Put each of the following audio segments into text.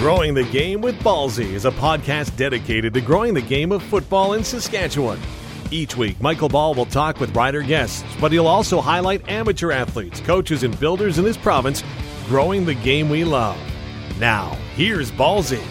Growing the Game with Ballsy is a podcast dedicated to growing the game of football in Saskatchewan. Each week, Michael Ball will talk with rider guests, but he'll also highlight amateur athletes, coaches, and builders in his province growing the game we love. Now, here's Ballsy.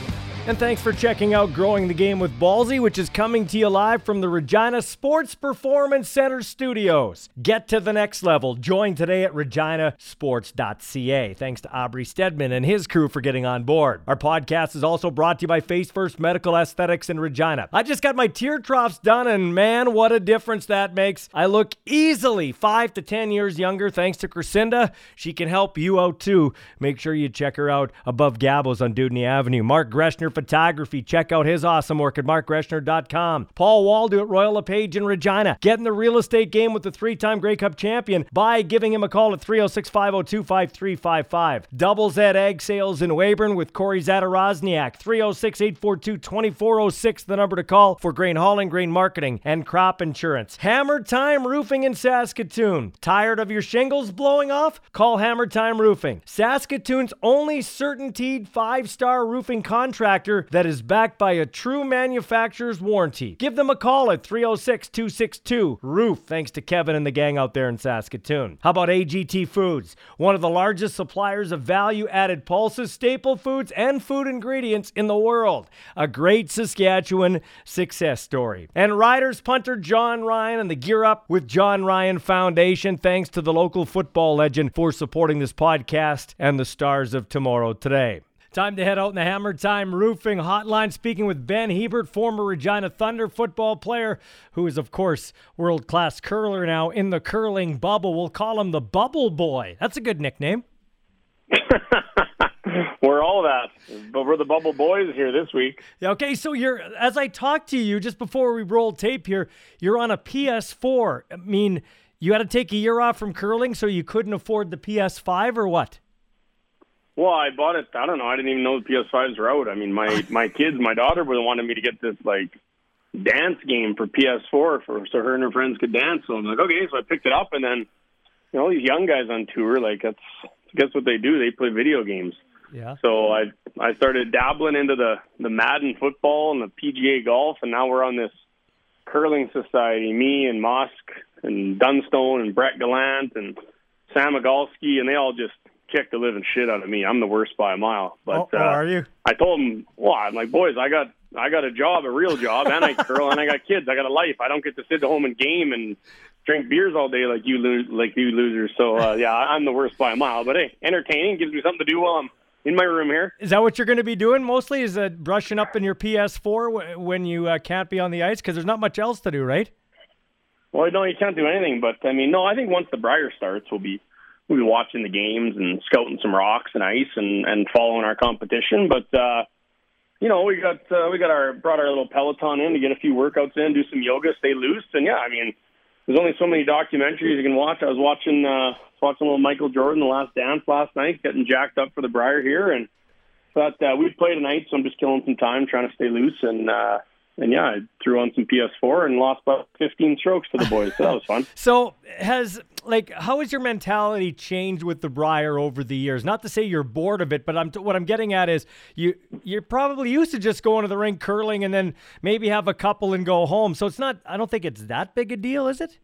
And thanks for checking out Growing the Game with Ballsy, which is coming to you live from the Regina Sports Performance Center studios. Get to the next level. Join today at reginasports.ca. Thanks to Aubrey Stedman and his crew for getting on board. Our podcast is also brought to you by Face First Medical Aesthetics in Regina. I just got my tear troughs done, and man, what a difference that makes. I look easily five to 10 years younger thanks to Crescinda. She can help you out too. Make sure you check her out above Gabos on Dewdney Avenue. Mark Greshner Photography. Check out his awesome work at markgreshner.com. Paul Waldo at Royal LePage in Regina. Get in the real estate game with the three time Grey Cup champion by giving him a call at 306 502 5355. Doubles at Egg Sales in Weyburn with Corey Zadarozniak. 306 842 2406, the number to call for grain hauling, grain marketing, and crop insurance. Hammer Time Roofing in Saskatoon. Tired of your shingles blowing off? Call Hammer Time Roofing. Saskatoon's only certainteed five star roofing that is backed by a true manufacturer's warranty. Give them a call at 306 262 Roof, thanks to Kevin and the gang out there in Saskatoon. How about AGT Foods, one of the largest suppliers of value added pulses, staple foods, and food ingredients in the world? A great Saskatchewan success story. And Riders punter John Ryan and the Gear Up with John Ryan Foundation, thanks to the local football legend for supporting this podcast and the stars of tomorrow today. Time to head out in the Hammer Time Roofing Hotline, speaking with Ben Hebert, former Regina Thunder football player, who is, of course, world class curler now in the curling bubble. We'll call him the Bubble Boy. That's a good nickname. we're all that, but we're the Bubble Boys here this week. Okay, so you're as I talked to you just before we rolled tape here, you're on a PS4. I mean, you had to take a year off from curling, so you couldn't afford the PS5, or what? Well, I bought it. I don't know. I didn't even know the PS5s were out. I mean, my my kids, my daughter, would wanted me to get this like dance game for PS4 for so her and her friends could dance. So I'm like, okay. So I picked it up, and then you know all these young guys on tour, like that's guess what they do? They play video games. Yeah. So I I started dabbling into the the Madden football and the PGA golf, and now we're on this curling society. Me and Mosk and Dunstone and Brett Gallant and Sam Migalski, and they all just kick the living shit out of me. I'm the worst by a mile. But oh, oh, uh, are you? I told them, well, I'm like, boys, I got I got a job, a real job, and I curl, and I got kids. I got a life. I don't get to sit at home and game and drink beers all day like you lo- like you losers. So uh, yeah, I'm the worst by a mile. But hey, entertaining gives me something to do while I'm in my room here. Is that what you're going to be doing mostly? Is uh, brushing up in your PS4 when you uh, can't be on the ice because there's not much else to do, right? Well, no, you can't do anything. But I mean, no, I think once the Brier starts, we'll be we'll be watching the games and scouting some rocks and ice and and following our competition. But uh, you know, we got uh, we got our brought our little Peloton in to get a few workouts in, do some yoga, stay loose, and yeah, I mean, there's only so many documentaries you can watch. I was watching uh, watching a little Michael Jordan, The Last Dance last night, getting jacked up for the Brier here, and thought uh, we'd play tonight, so I'm just killing some time trying to stay loose and. uh and yeah, I threw on some PS4 and lost about 15 strokes to the boys. So that was fun. so has like how has your mentality changed with the Brier over the years? Not to say you're bored of it, but I'm what I'm getting at is you you're probably used to just going to the rink curling and then maybe have a couple and go home. So it's not. I don't think it's that big a deal, is it?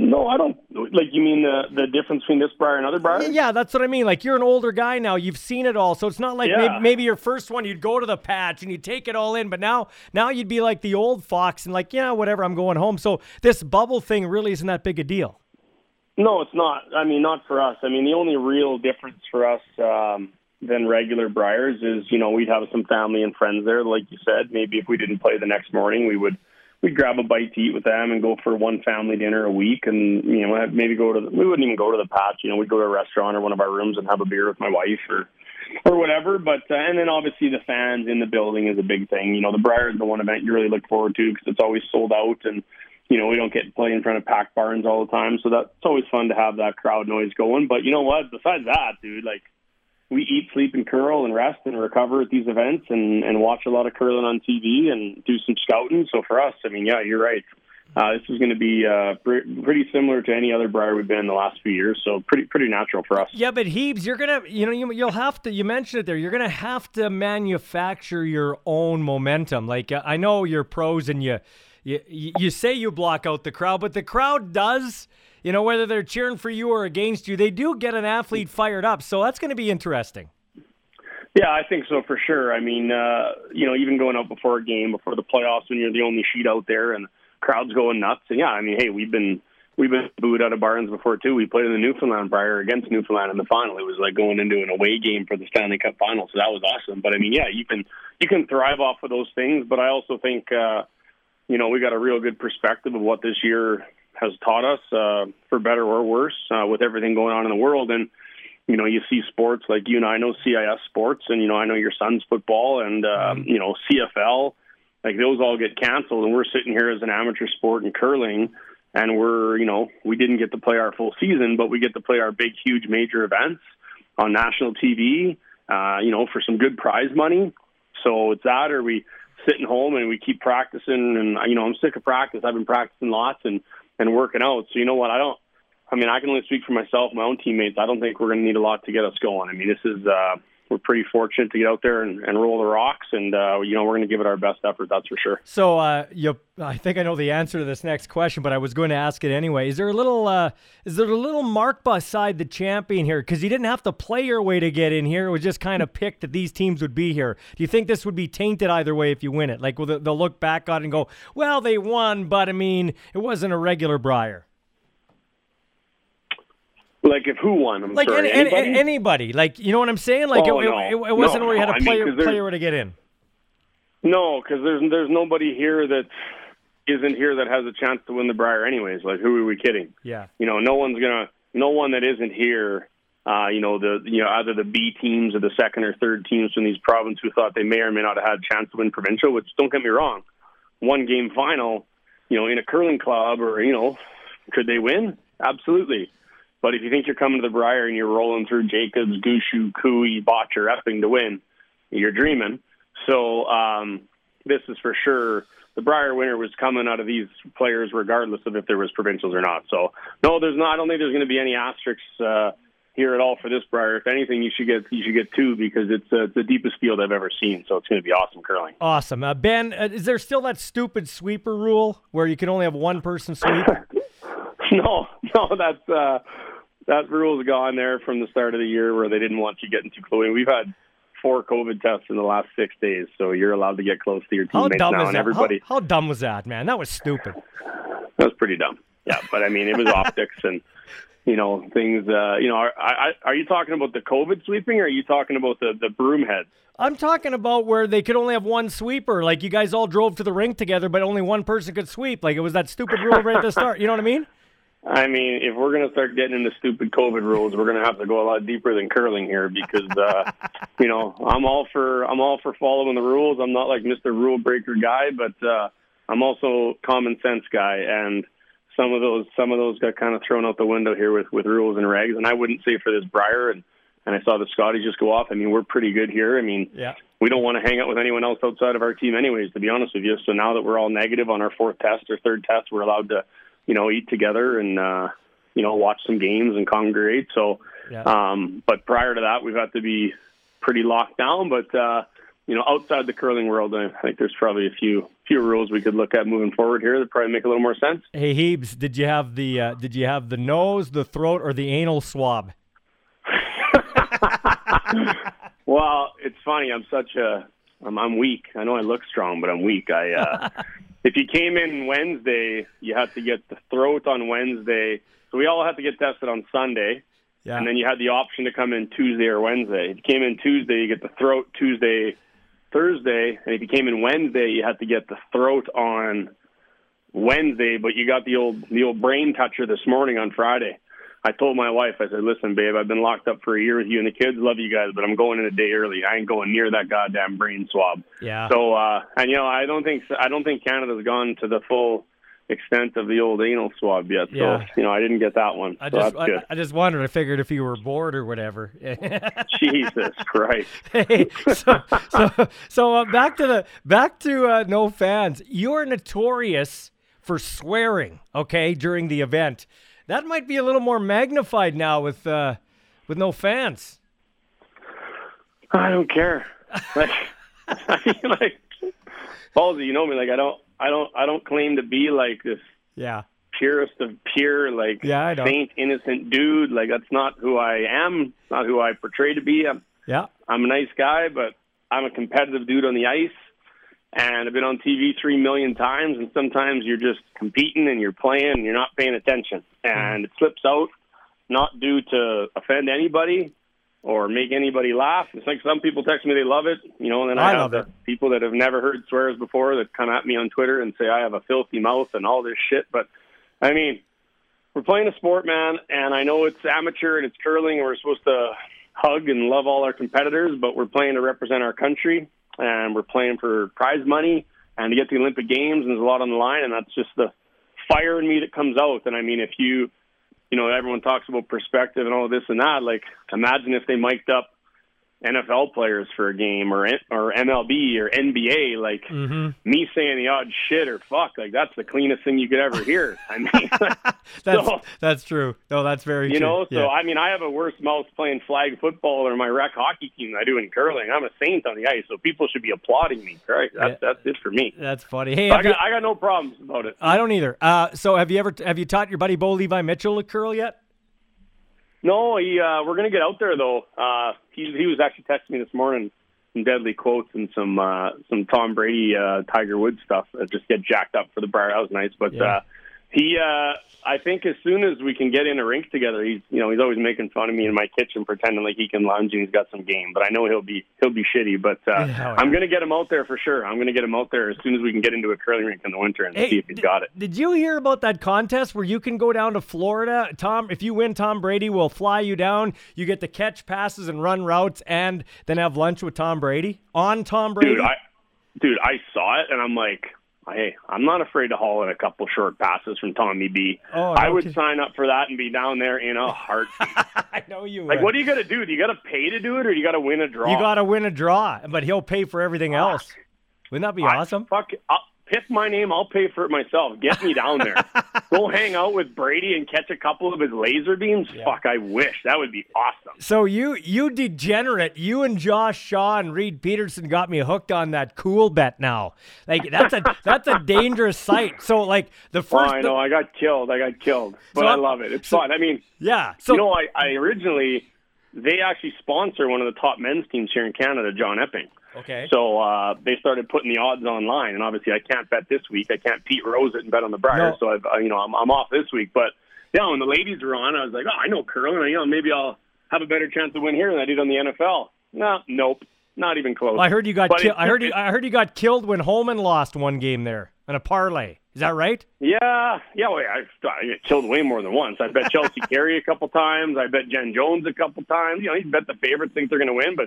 No, I don't. Like you mean the the difference between this Brier and other Briers? Yeah, that's what I mean. Like you're an older guy now. You've seen it all, so it's not like Yeah. maybe, maybe your first one you'd go to the patch and you'd take it all in, but now now you'd be like the old fox and like yeah, whatever. I'm going home. So this bubble thing really isn't that big a deal. No, it's not. I mean, not for us. I mean, the only real difference for us um, than regular Briers is, you know, we'd have some family and friends there, like you said. Maybe if we didn't play the next morning, we would we'd grab a bite to eat with them and go for one family dinner a week, and you know, maybe go to. The, we wouldn't even go to the patch. You know, we'd go to a restaurant or one of our rooms and have a beer with my wife or or whatever. But uh, and then obviously the fans in the building is a big thing. You know, the Brier is the one event you really look forward to because it's always sold out and you know, we don't get to play in front of packed barns all the time, so that's always fun to have that crowd noise going. But you know what? Besides that, dude, like we eat, sleep, and curl and rest and recover at these events and and watch a lot of curling on TV and do some scouting. So for us, I mean, yeah, you're right. uh, this is going to be uh, pretty similar to any other Brier we've been in the last few years. So pretty pretty natural for us. Yeah, but Heebs, you're gonna you know you, you'll have to you mentioned it there. You're gonna have to manufacture your own momentum. Like uh, I know you're pros and you, you you say you block out the crowd, but the crowd does. You know whether they're cheering for you or against you, they do get an athlete fired up. So that's going to be interesting. Yeah, I think so for sure. I mean, uh, you know, even going out before a game, before the playoffs, when you're the only sheet out there and crowds going nuts. And yeah, I mean, hey, we've been we've been booed out of barns before too. We played in the Newfoundland Brier against Newfoundland in the final. It was like going into an away game for the Stanley Cup final, so that was awesome. But I mean, yeah, you can you can thrive off of those things. But I also think uh, you know we got a real good perspective of what this year has taught us, uh, for better or worse, uh, with everything going on in the world. And you know, you see sports like you and I know CIS sports, and you know I know your son's football, and um, you know CFL like those all get canceled, and we're sitting here as an amateur sport in curling, and we're you know we didn't get to play our full season, but we get to play our big, huge, major events on national TV. Uh, you know, for some good prize money. So it's that, or we sitting home and we keep practicing. And you know, I'm sick of practice. I've been practicing lots and and working out. So you know what? I don't. I mean, I can only speak for myself, my own teammates. I don't think we're going to need a lot to get us going. I mean, this is uh, we're pretty fortunate to get out there and, and roll the rocks, and uh, you know we're going to give it our best effort. That's for sure. So, uh, you, I think I know the answer to this next question, but I was going to ask it anyway. Is there a little, uh, is there a little mark beside the champion here? Because you didn't have to play your way to get in here; it was just kind of picked that these teams would be here. Do you think this would be tainted either way if you win it? Like, will they'll look back on it and go, "Well, they won, but I mean, it wasn't a regular Brier." Like if who won? I'm like sorry, any, anybody? anybody? Like you know what I'm saying? Like oh, it, no. it, it, wasn't no, where you had a player I mean, player to get in. No, because there's there's nobody here that isn't here that has a chance to win the Brier anyways. Like who are we kidding? Yeah. You know, no one's gonna no one that isn't here. Uh, you know the you know either the B teams or the second or third teams from these provinces who thought they may or may not have had a chance to win provincial. Which don't get me wrong, one game final, you know, in a curling club or you know, could they win? Absolutely. But if you think you're coming to the Brier and you're rolling through Jacobs, Gushue, Koe, Bottcher, Epping to win, you're dreaming. So um, this is for sure. The Brier winner was coming out of these players, regardless of if there was provincials or not. So no, there's not. I don't think there's going to be any asterisks uh, here at all for this Brier. If anything, you should get you should get two because it's uh, the deepest field I've ever seen. So it's going to be awesome curling. Awesome, uh, Ben. Uh, is there still that stupid sweeper rule where you can only have one person sweep? no, no, that's uh, that rule's gone there from the start of the year where they didn't want you getting too close. We've had four COVID tests in the last six days, so you're allowed to get close to your teammates how dumb now. and that? everybody, how, how dumb was that, man? That was stupid. That was pretty dumb. Yeah, but I mean, it was optics and you know things. Uh, you know, are, are, are you talking about the COVID sweeping, or are you talking about the the broom heads? I'm talking about where they could only have one sweeper. Like you guys all drove to the rink together, but only one person could sweep. Like it was that stupid rule right at the start. You know what I mean? I mean, if we're going to start getting into stupid COVID rules, we're going to have to go a lot deeper than curling here because, uh, you know, I'm all for I'm all for following the rules. I'm not like Mr. Rule Breaker guy, but uh, I'm also common sense guy, and some of those some of those got kind of thrown out the window here with with rules and regs. And I wouldn't say for this Brier and and I saw the Scotties just go off. I mean, we're pretty good here. I mean, yeah. we don't want to hang out with anyone else outside of our team, anyways. To be honest with you, so now that we're all negative on our fourth test or third test, we're allowed to you know, eat together and uh, you know, watch some games and congregate. So, yeah. um, but prior to that, we've had to be pretty locked down. But uh, you know, outside the curling world, I think there's probably a few few rules we could look at moving forward here that probably make a little more sense. Hey Heebs, did you have the uh, did you have the nose, the throat, or the anal swab? well, it's funny. I'm such a I'm, I'm weak. I know I look strong, but I'm weak. I uh, if you came in Wednesday, you had to get the throat on Wednesday. So we all had to get tested on Sunday. Yeah. And then you had the option to come in Tuesday or Wednesday. If you came in Tuesday, you get the throat Tuesday, Thursday. And if you came in Wednesday, you had to get the throat on Wednesday, but you got the old the old brain toucher this morning on Friday. I told my wife, I said, listen, babe, I've been locked up for a year with you and the kids. Love you guys, but I'm going in a day early. I ain't going near that goddamn brain swab. Yeah. So, uh, and you know, I don't think I don't think Canada's gone to the full extent of the old anal swab yet. Yeah. So, you know, I didn't get that one. I so just, I, I, just wondered. I figured if you were bored or whatever. Jesus Christ. hey, so, so, so uh, back to the back to uh, no fans. You're notorious for swearing, okay, during the event. That might be a little more magnified now with uh, with no fans. I don't care. Like, I mean, like, Ballsy, you know me. Like, I don't, I don't, I don't claim to be like this Yeah. purest of pure, like Yeah, I know. saint, innocent dude. Like, that's not who I am. Not who I portray to be. I'm, Yeah. I'm a nice guy, but I'm a competitive dude on the ice. And I've been on TV three million times, and sometimes you're just competing and you're playing and you're not paying attention. And it slips out, not due to offend anybody or make anybody laugh. It's like some people text me they love it, you know, and then I, I have the it. people that have never heard swears before that come at me on Twitter and say I have a filthy mouth and all this shit. But I mean, we're playing a sport, man, and I know it's amateur and it's curling, and we're supposed to hug and love all our competitors, but we're playing to represent our country, and we're playing for prize money and to get the Olympic Games, and there's a lot on the line, and that's just the fire in me that comes out. And I mean, if you, you know, everyone talks about perspective and all this and that, like imagine if they mic'd up NFL players for a game or or MLB or NBA, like Mm-hmm. me saying the odd shit or fuck, like that's the cleanest thing you could ever hear. I mean, That's So- that's true. No, that's very you true. know, so yeah. I mean, I have a worse mouth playing flag football or my rec hockey team than I do in curling. I'm a saint on the ice, so people should be applauding me. Right? That's Yeah. that's it for me. that's funny. Hey, I you- got I got no problems about it. I don't either. Uh, so have you ever have you taught your buddy Bo Levi Mitchell to curl yet? No, he. Uh, we're gonna get out there though. Uh, he he was actually texting me this morning some deadly quotes and some uh, some Tom Brady, uh, Tiger Woods stuff. Uh, just get jacked up for the bar. That was nice. But Yeah. uh, he, uh, I think, as soon as we can get in a rink together, he's you know he's always making fun of me in my kitchen, pretending like he can lunge and he's got some game. But I know he'll be he'll be shitty. But uh, Yeah, I'm gonna get him out there for sure. I'm gonna get him out there as soon as we can get into a curling rink in the winter and Hey, see if he's did- got it. Did you hear about that contest where you can go down to Florida? Tom, if you win, Tom Brady will fly you down. You get to catch passes and run routes, and then have lunch with Tom Brady on Tom Brady. dude, I, dude, I saw it and I'm like, hey, I'm not afraid to haul in a couple short passes from Tommy B. Oh, I would kidding. sign up for that and be down there in a heartbeat. I know you. like, what do you got to do? Do you got to pay to do it, or you got to win a draw? You got to win a draw, but he'll pay for everything else. Wouldn't that be I- awesome? Fuck, I'll, pick my name. I'll pay for it myself. Get me down there. Go hang out with Brady and catch a couple of his laser beams. Fuck, I wish that would be awesome. So you you degenerate, you and Josh Shaw and Reed Peterson got me hooked on that Coolbet now. Like that's a that's a dangerous site. So like the Oh, first I know. I got killed. I got killed, but So I love it. It's so- fun. I mean, yeah. So you know, I, I originally they actually sponsor one of the top men's teams here in Canada, John Epping. Okay. So uh, they started putting the odds online, and obviously I can't bet this week. I can't Pete Rose it and bet on the Brier, No. so I've you know I'm, I'm off this week. But yeah, when the ladies were on, I was like, oh, I know curling. You know, maybe I'll have a better chance to win here than I did on the NFL. No, nope, not even close. Well, I heard you got ki- it- I heard you I heard you got killed when Homan lost one game there in a parlay. Is that right? Yeah, yeah. Well, I, I get killed way more than once. I bet Chelsea Carey a couple times. I bet Jen Jones a couple times. You know, you bet the favorites think they're going to win, but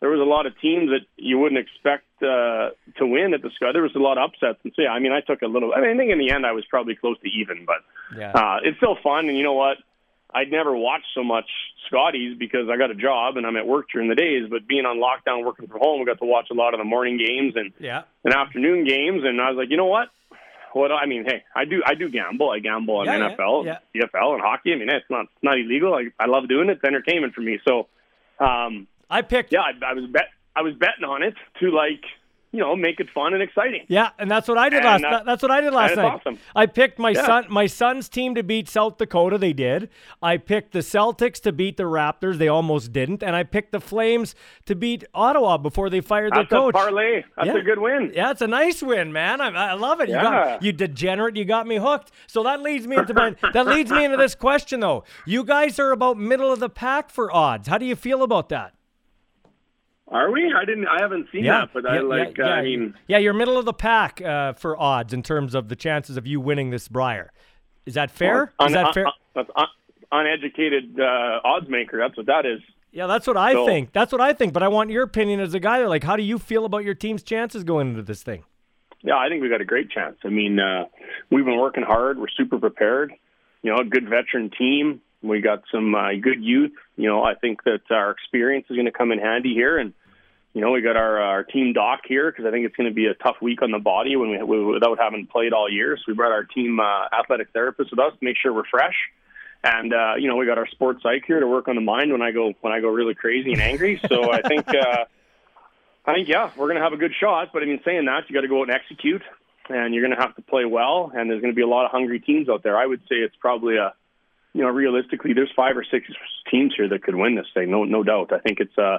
there was a lot of teams that you wouldn't expect uh, to win at the sky. There was a lot of upsets, and so yeah, I mean, I took a little. I mean, I think in the end I was probably close to even, but Yeah. uh, it's still fun. And you know what? I'd never watched so much Scotties because I got a job and I'm at work during the days. But being on lockdown, working from home, we got to watch a lot of the morning games and Yeah. and afternoon games, and I was like, you know what? What I mean, hey, I do I do gamble. I gamble on Yeah, NFL, yeah. CFL, and hockey. I mean, it's not it's not illegal. I I love doing it. It's entertainment for me. So, um, I picked yeah, I, I was bet I was betting on it to like you know make it fun and exciting. Yeah, and that's what I did And, last. uh, that's what I did last night. awesome. I picked my Yeah. son, my son's team to beat South Dakota. They did. I picked the Celtics to beat the Raptors. They almost didn't, and I picked the Flames to beat Ottawa before they fired That's their a coach. parlay. That's Yeah. a good win. Yeah, it's a nice win, man. I, I love it. You Yeah. got you degenerate. You got me hooked. So that leads me into my that leads me into this question though. You guys are about middle of the pack for odds. How do you feel about that? Are we? I didn't. I haven't seen that, but I like. uh, I mean, yeah, you're middle of the pack uh, for odds in terms of the chances of you winning this Brier. Is that fair? un- Is that fair? un- that's un- uneducated uh, odds maker. That's what that is. yeah, that's what I so- think. That's what I think. But I want your opinion as a guy. Like, how do you feel about your team's chances going into this thing? Yeah, I think we got a great chance. I mean, uh, we've been working hard. We're super prepared. You know, a good veteran team. We got some uh, good youth. You know, I think that our experience is going to come in handy here. And you know, we got our our team doc here because I think it's going to be a tough week on the body when we without having played all year. So we brought our team uh, athletic therapist with us to make sure we're fresh. And uh, you know, we got our sports psych here to work on the mind when I go when I go really crazy and angry. So I think uh, I think yeah, we're going to have a good shot. But I mean, saying that, you got to go out and execute, and you're going to have to play well. And there's going to be a lot of hungry teams out there. I would say it's probably a you know, realistically, there's five or six teams here that could win this thing. No, no doubt. I think it's uh,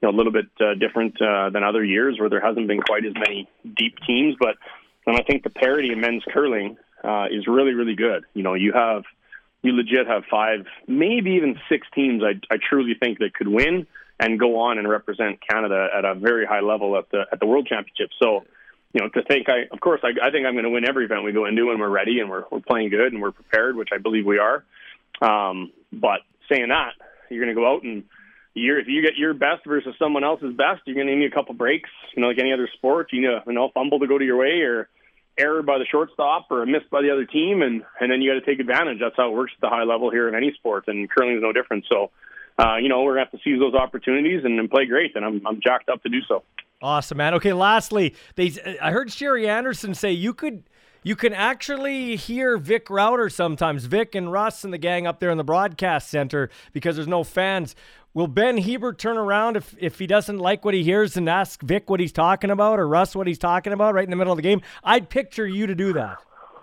you know, a little bit uh, different uh, than other years where there hasn't been quite as many deep teams. But and I think the parity in men's curling uh, is really, really good. You know, you have you legit have five, maybe even six teams. I, I truly think that could win and go on and represent Canada at a very high level at the at the World Championship. So, you know, to think I, of course, I, I think I'm going to win every event we go into, and we're ready and we're we're playing good and we're prepared, which I believe we are. Um, but saying that, you're going to go out and you're, if you get your best versus someone else's best, you're going to need a couple breaks. You know, like any other sport, you know, you know, fumble to go to your way or error by the shortstop or a miss by the other team, and and then you got to take advantage. That's how it works at the high level here in any sport, and curling is no different. So, uh, you know, we're gonna have to seize those opportunities and, and play great, and I'm I'm jacked up to do so. Awesome, man. Okay, lastly, they I heard Sherry Anderson say you could you can actually hear Vic Rauter sometimes, Vic and Russ and the gang up there in the broadcast center because there's no fans. Will Ben Hebert turn around if, if he doesn't like what he hears and ask Vic what he's talking about or Russ what he's talking about right in the middle of the game? I'd picture you to do that.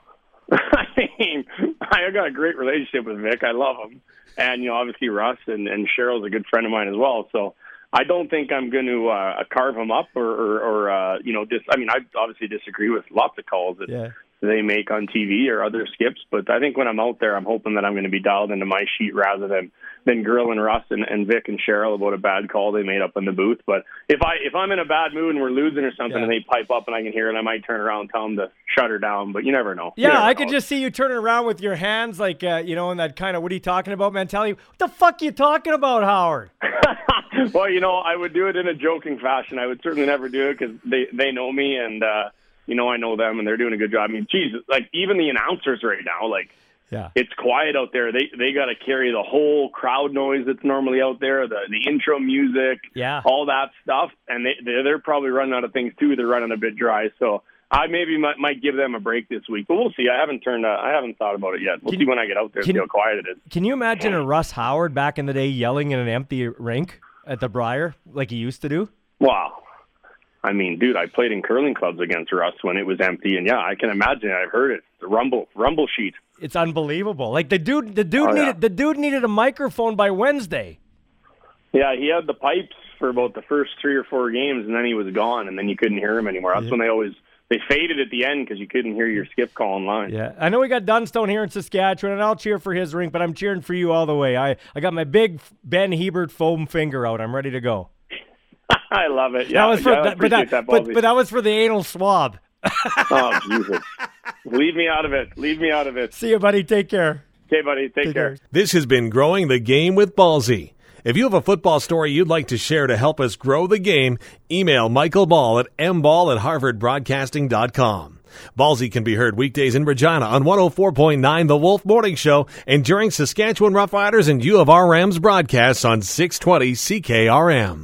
I mean, I got a great relationship with Vic. I love him. And, you know, obviously Russ and, and Cheryl's a good friend of mine as well. So I don't think I'm going to uh, carve him up or, or, or uh, you know, just, I mean, I obviously disagree with lots of calls that yeah they make on TV or other skips. But I think when I'm out there, I'm hoping that I'm going to be dialed into my sheet rather than than grilling Russ and, and Vic and Cheryl about a bad call they made up in the booth. But if I if I'm in a bad mood and we're losing or something, yeah. and they pipe up and I can hear it, I might turn around and tell them to shut her down. But you never know. Yeah, never I know. could just see you turning around with your hands like uh, you know in that kind of what are you talking about mentality. What the fuck are you talking about, Howard? well, you know, I would do it in a joking fashion. I would certainly never do it because they they know me and. uh you know, I know them and they're doing a good job. I mean, geez, like even the announcers right now, like yeah. It's quiet out there. They they got to carry the whole crowd noise that's normally out there, the the intro music, yeah, all that stuff, and they they're probably running out of things too. They're running a bit dry, so I maybe might, might give them a break this week, but we'll see. I haven't turned. Uh, I haven't thought about it yet. We'll can, see when I get out there. Can, see how quiet it is. Can you imagine a Russ Howard back in the day yelling in an empty rink at the Brier like he used to do? Wow, I mean, dude, I played in curling clubs against Russ when it was empty, and yeah, I can imagine. It. I've heard it. The rumble, rumble sheet. It's unbelievable. Like the dude, the dude oh, needed yeah. the dude needed a microphone by Wednesday. Yeah, he had the pipes for about the first three or four games, and then he was gone, and then you couldn't hear him anymore. That's yeah. when they always they faded at the end because you couldn't hear your skip call in line. Yeah, I know we got Dunstone here in Saskatchewan, and I'll cheer for his rink, but I'm cheering for you all the way. I I got my big Ben Hebert foam finger out. I'm ready to go. I love it. Yeah, that was for yeah, that, but, that, that but, but that was for the anal swab. oh Jesus! Leave me out of it. Leave me out of it. See you, buddy. Take care. Okay, buddy. Take, Take care. care. This has been growing the game with Ballsy. If you have a football story you'd like to share to help us grow the game, email Michael Ball at mball at harvardbroadcasting.com. Ballsy can be heard weekdays in Regina on 104.9 The Wolf Morning Show and during Saskatchewan Roughriders and U of R Rams broadcasts on 620 CKRM.